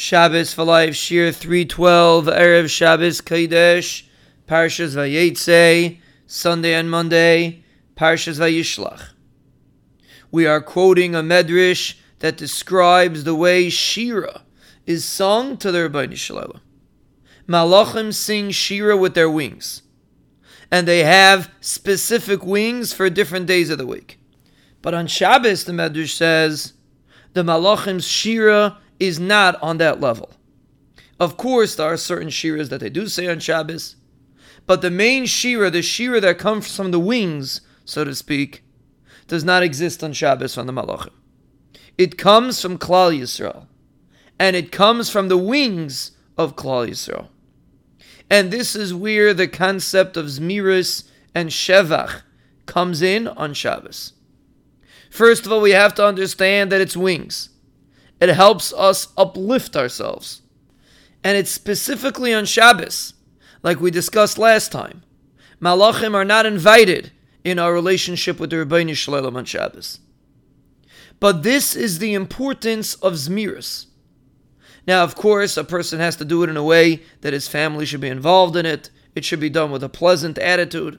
Shabbos for Life, Shiur 312, Erev Shabbos Kodesh, Parshas Vayetze, Sunday and Monday, Parshas Vayishlach. We are quoting a medrash that describes the way Shira is sung to the Ribono Shel Olam. Malachim sing Shira with their wings, and they have specific wings for different days of the week. But on Shabbos, the medrash says, the Malachim's Shira is not on that level. Of course, there are certain shiras that they do say on Shabbos, but the main shira, the shira that comes from the wings, so to speak, does not exist on Shabbos on the Malachim. It comes from Klal Yisrael, and it comes from the wings of Klal Yisrael. And this is where the concept of Zmiris and Shevach comes in on Shabbos. First of all, we have to understand that it's wings. It helps us uplift ourselves. And it's specifically on Shabbos, like we discussed last time. Malachim are not invited in our relationship with the Ribono Shel Olam on Shabbos. But this is the importance of Zmiris. Now, of course, a person has to do it in a way that his family should be involved in it. It should be done with a pleasant attitude.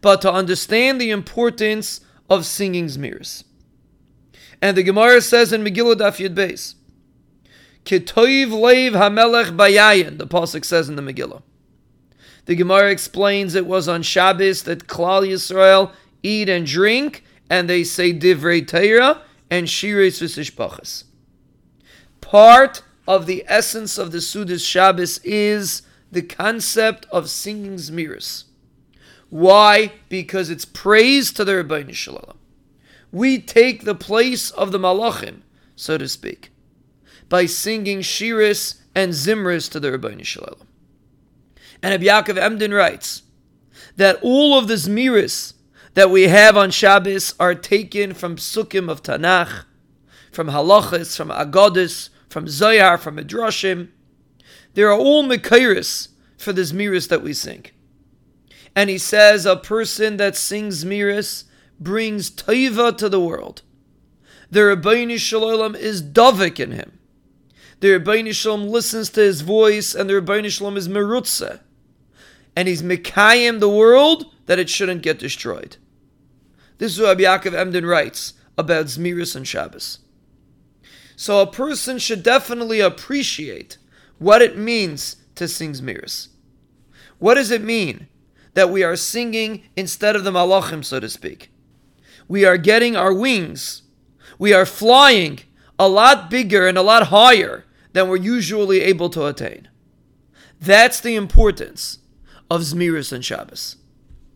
But to understand the importance of singing Zmiris. And the Gemara says in Megillah Daf Yud Beis, Kitoiv leiv hamelech bayayin, the Pasuk says in the Megillah. The Gemara explains it was on Shabbos that Klal Yisrael eat and drink, and they say Divrei Torah and Shiris V'Sishpachas. Part of the essence of the Sudas Shabbos is the concept of singing Zmiris. Why? Because it's praise to the Ribono Shel Olam we take the place of the malachim, so to speak, by singing shiris and zimris to the Ribono Shel Olam. And Rabbi Yaakov Emden writes that all of the zmiris that we have on Shabbos are taken from psukim of Tanakh, from halachas, from agadis, from zayar, from midrashim. They are all mekairis for the zmiris that we sing. And he says a person that sings zmiris brings taiva to the world. The Ribono Shel Olam is davik in him. The Ribono Shel Olam listens to his voice, and the Ribono Shel Olam is merutze. And he's mekayim the world that it shouldn't get destroyed. This is what Rabbi Yaakov Emden writes about Zmiris and Shabbos. So a person should definitely appreciate what it means to sing Zmiris. What does it mean that we are singing instead of the malachim, so to speak? We are getting our wings. We are flying a lot bigger and a lot higher than we're usually able to attain. That's the importance of Zmiris and Shabbos.